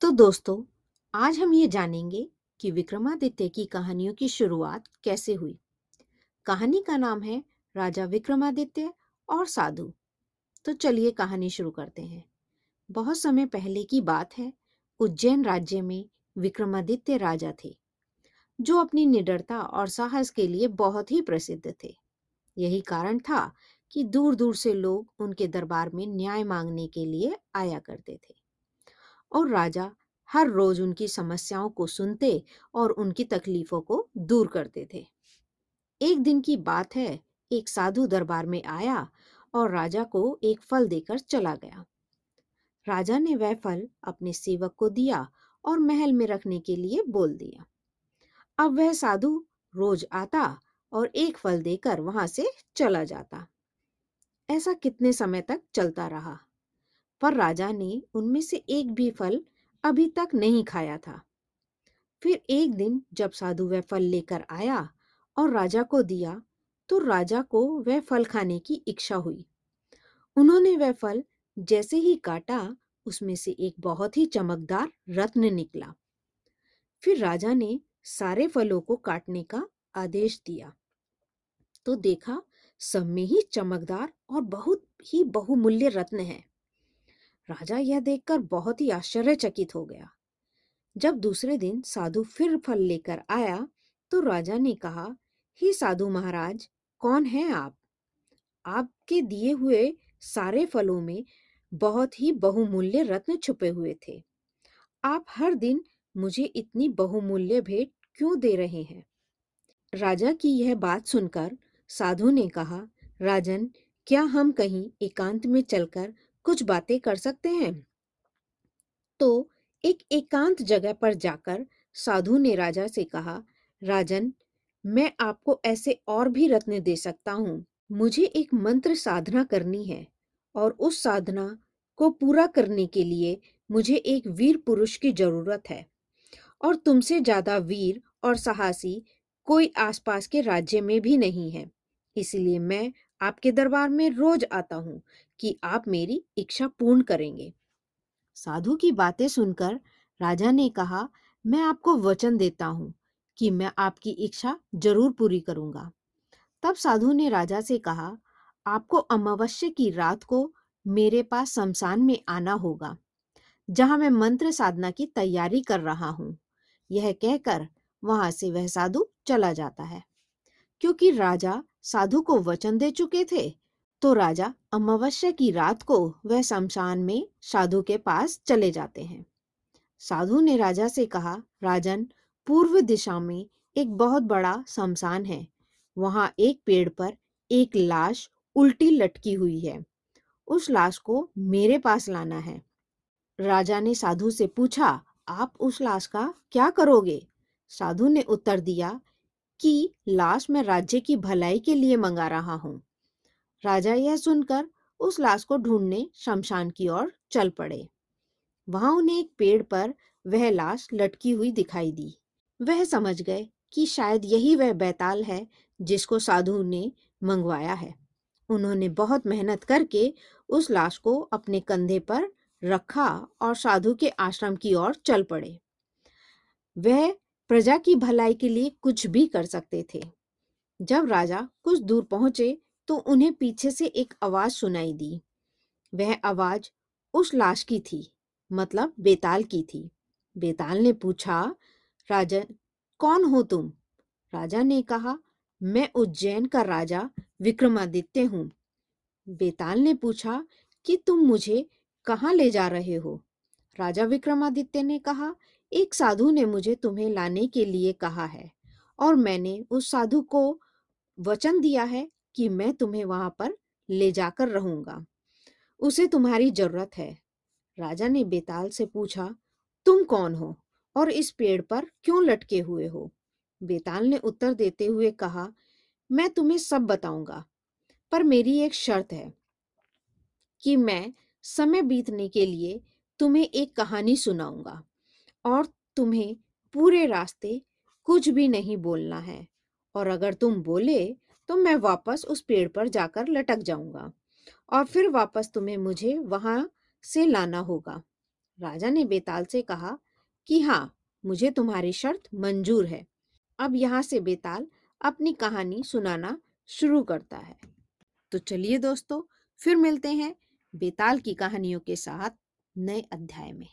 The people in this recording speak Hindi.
तो दोस्तों, आज हम ये जानेंगे कि विक्रमादित्य की कहानियों की शुरुआत कैसे हुई। कहानी का नाम है राजा विक्रमादित्य और साधु। तो चलिए कहानी शुरू करते हैं। बहुत समय पहले की बात है, उज्जैन राज्य में विक्रमादित्य राजा थे, जो अपनी निडरता और साहस के लिए बहुत ही प्रसिद्ध थे। यही कारण था कि दूर दूर से लोग उनके दरबार में न्याय मांगने के लिए आया करते थे। और राजा हर रोज उनकी समस्याओं को सुनते और उनकी तकलीफों को दूर करते थे। एक दिन की बात है, एक साधु दरबार में आया और राजा को एक फल देकर चला गया। राजा ने वह फल अपने सेवक को दिया और महल में रखने के लिए बोल दिया। अब वह साधु रोज आता और एक फल देकर वहाँ से चला जाता। ऐसा कितने समय तक चलता रहा? पर राजा ने उनमें से एक भी फल अभी तक नहीं खाया था। फिर एक दिन जब साधु वह फल लेकर आया और राजा को दिया तो राजा को वह फल खाने की इच्छा हुई। उन्होंने वह फल जैसे ही काटा, उसमें से एक बहुत ही चमकदार रत्न निकला। फिर राजा ने सारे फलों को काटने का आदेश दिया। तो देखा, सब में ही चमकदार और बहुत ही बहुमूल्य रत्न है। राजा यह देखकर बहुत ही आश्चर्यचकित हो गया। जब दूसरे दिन साधु फिर फल लेकर आया तो राजा ने कहा, ही साधु महाराज, कौन है आप? आपके दिए हुए सारे फलों में बहुत ही बहुमूल्य रत्न छुपे हुए थे। आप हर दिन मुझे इतनी बहुमूल्य भेंट क्यों दे रहे हैं? राजा की यह बात सुनकर साधु ने कहा, राजन, क्या हम कहीं एकांत में चलकर कुछ बातें कर सकते हैं। तो एक एकांत जगह पर जाकर साधु ने राजा से कहा, राजन, मैं आपको ऐसे और भी रत्न दे सकता हूँ। मुझे एक मंत्र साधना करनी है और उस साधना को पूरा करने के लिए मुझे एक वीर पुरुष की ज़रूरत है और तुमसे ज़्यादा वीर और साहसी कोई आसपास के राज्य में भी नहीं है। इसलिए मैं आपके दरबार में रोज आता हूँ कि आप मेरी इच्छा पूर्ण करेंगे। साधु की बातें सुनकर राजा ने कहा, मैं आपको वचन देता हूँ कि मैं आपकी इच्छा ज़रूर पूरी करूँगा। तब साधु ने राजा से कहा, आपको अमावस्या की रात को मेरे पास शमशान में आना होगा, जहाँ मैं मंत्र साधना की तैयारी कर रहा हूँ। यह कहकर वहाँ से वह साधु चला जाता है, क्योंकि राजा साधु को वचन दे चुके थे तो राजा अमावस्या की रात को वह शमशान में साधु के पास चले जाते हैं। साधु ने राजा से कहा, राजन, पूर्व दिशा में एक बहुत बड़ा शमशान है। वहाँ एक पेड़ पर एक लाश उल्टी लटकी हुई है। उस लाश को मेरे पास लाना है राजा ने साधु से पूछा, आप उस लाश का क्या करोगे साधु ने उत्तर दिया कि लाश मैं राज्य की भलाई के लिए मंगा रहा हूँ। राजा यह सुनकर उस लाश को ढूँढने शमशान की ओर चल पड़े। वहाँ उन्हें एक पेड़ पर वह लाश लटकी हुई दिखाई दी। वह समझ गए कि शायद यही वह बैताल है जिसको साधु ने मंगवाया है। उन्होंने बहुत मेहनत करके उस लाश को अपने कंधे पर रखा और साधु के आश्रम की ओर चल पड़े। वह प्रजा की भलाई के लिए कुछ भी कर सकते थे। जब राजा कुछ दूर पहुँचे तो उन्हें पीछे से एक आवाज़ सुनाई दी। वह आवाज़ उस लाश की थी मतलब बेताल की थी। बेताल ने पूछा राजा कौन हो तुम? राजा ने कहा, मैं उज्जैन का राजा विक्रमादित्य हूँ। बेताल ने पूछा, कि तुम मुझे कहाँ ले जा रहे हो? राजा विक्रमादित्य ने कहा एक साधु ने मुझे तुम्हें लाने के लिए कहा है और मैंने उस साधु को वचन दिया है कि मैं तुम्हें वहाँ पर ले जाकर रहूँगा। उसे तुम्हारी ज़रूरत है। राजा ने बेताल से पूछा, तुम कौन हो और इस पेड़ पर क्यों लटके हुए हो? बेताल ने उत्तर देते हुए कहा, मैं तुम्हें सब बताऊँगा, पर मेरी एक शर्त है कि मैं समय बीतने के लिए तुम्हें एक कहानी सुनाऊँगा। और तुम्हें पूरे रास्ते कुछ भी नहीं बोलना है। और अगर तुम बोले तो मैं वापस उस पेड़ पर जाकर लटक जाऊँगा। और फिर वापस तुम्हें मुझे वहाँ से लाना होगा। राजा ने बेताल से कहा कि हाँ मुझे तुम्हारी शर्त मंजूर है। अब यहाँ से बेताल अपनी कहानी सुनाना शुरू करता है। तो चलिए दोस्तों, फिर मिलते हैं बेताल की कहानियों के साथ नए अध्याय में।